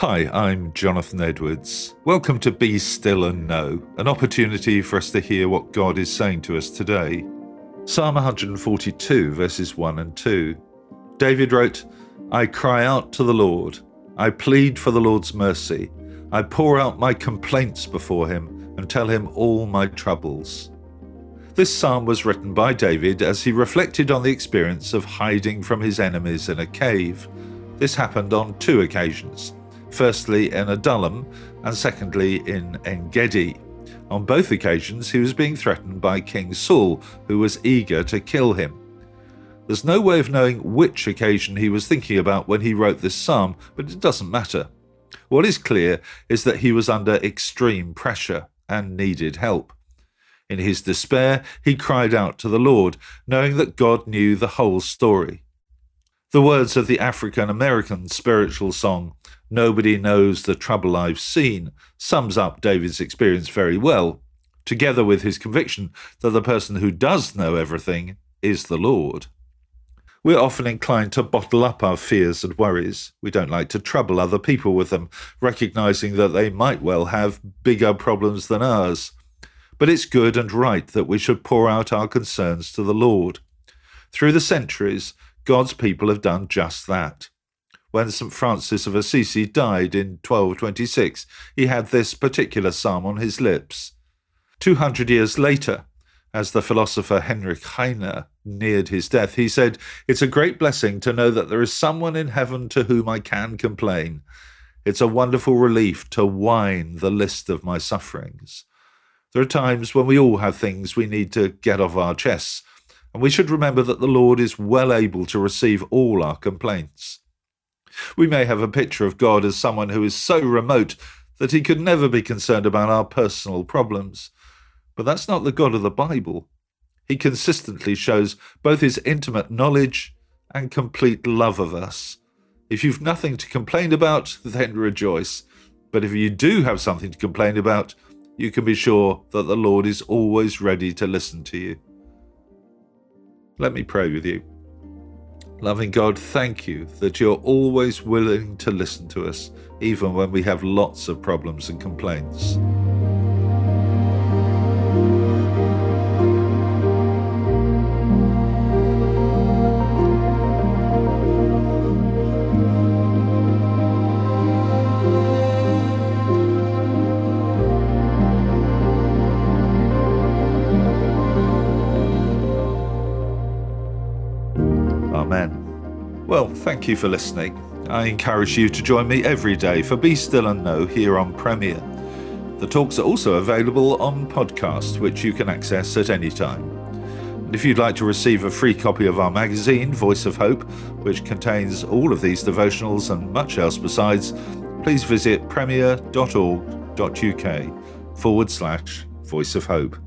Hi, I'm Jonathan Edwards. Welcome to Be Still and Know, an opportunity for us to hear what God is saying to us today. Psalm 142, verses 1 and 2. David wrote, I cry out to the Lord. I plead for the Lord's mercy. I pour out my complaints before him and tell him all my troubles. This psalm was written by David as he reflected on the experience of hiding from his enemies in a cave. This happened on two occasions firstly in Adullam and secondly in En Gedi. On both occasions, he was being threatened by King Saul, who was eager to kill him. There's no way of knowing which occasion he was thinking about when he wrote this psalm, but it doesn't matter. What is clear is that he was under extreme pressure and needed help. In his despair, he cried out to the Lord, knowing that God knew the whole story. The words of the African American spiritual song, Nobody Knows the Trouble I've Seen, sums up David's experience very well, together with his conviction that the person who does know everything is the Lord. We're often inclined to bottle up our fears and worries. We don't like to trouble other people with them, recognizing that they might well have bigger problems than ours. But it's good and right that we should pour out our concerns to the Lord. Through the centuries, God's people have done just that. When St. Francis of Assisi died in 1226, he had this particular psalm on his lips. Two hundred years later, as the philosopher Heinrich Heine neared his death, he said, It's a great blessing to know that there is someone in heaven to whom I can complain. It's a wonderful relief to whine the list of my sufferings. There are times when we all have things we need to get off our chests, and we should remember that the Lord is well able to receive all our complaints. We may have a picture of God as someone who is so remote that he could never be concerned about our personal problems. But that's not the God of the Bible. He consistently shows both his intimate knowledge and complete love of us. If you've nothing to complain about, then rejoice. But if you do have something to complain about, you can be sure that the Lord is always ready to listen to you. Let me pray with you. Loving God, thank you that you're always willing to listen to us, even when we have lots of problems and complaints. Amen. Well, thank you for listening. I encourage you to join me every day for Be Still and Know here on Premier. The talks are also available on podcast, which you can access at any time. And if you'd like to receive a free copy of our magazine, Voice of Hope, which contains all of these devotionals and much else besides, please visit premier.org.uk forward slash Voice of Hope.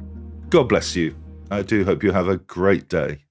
God bless you. I do hope you have a great day.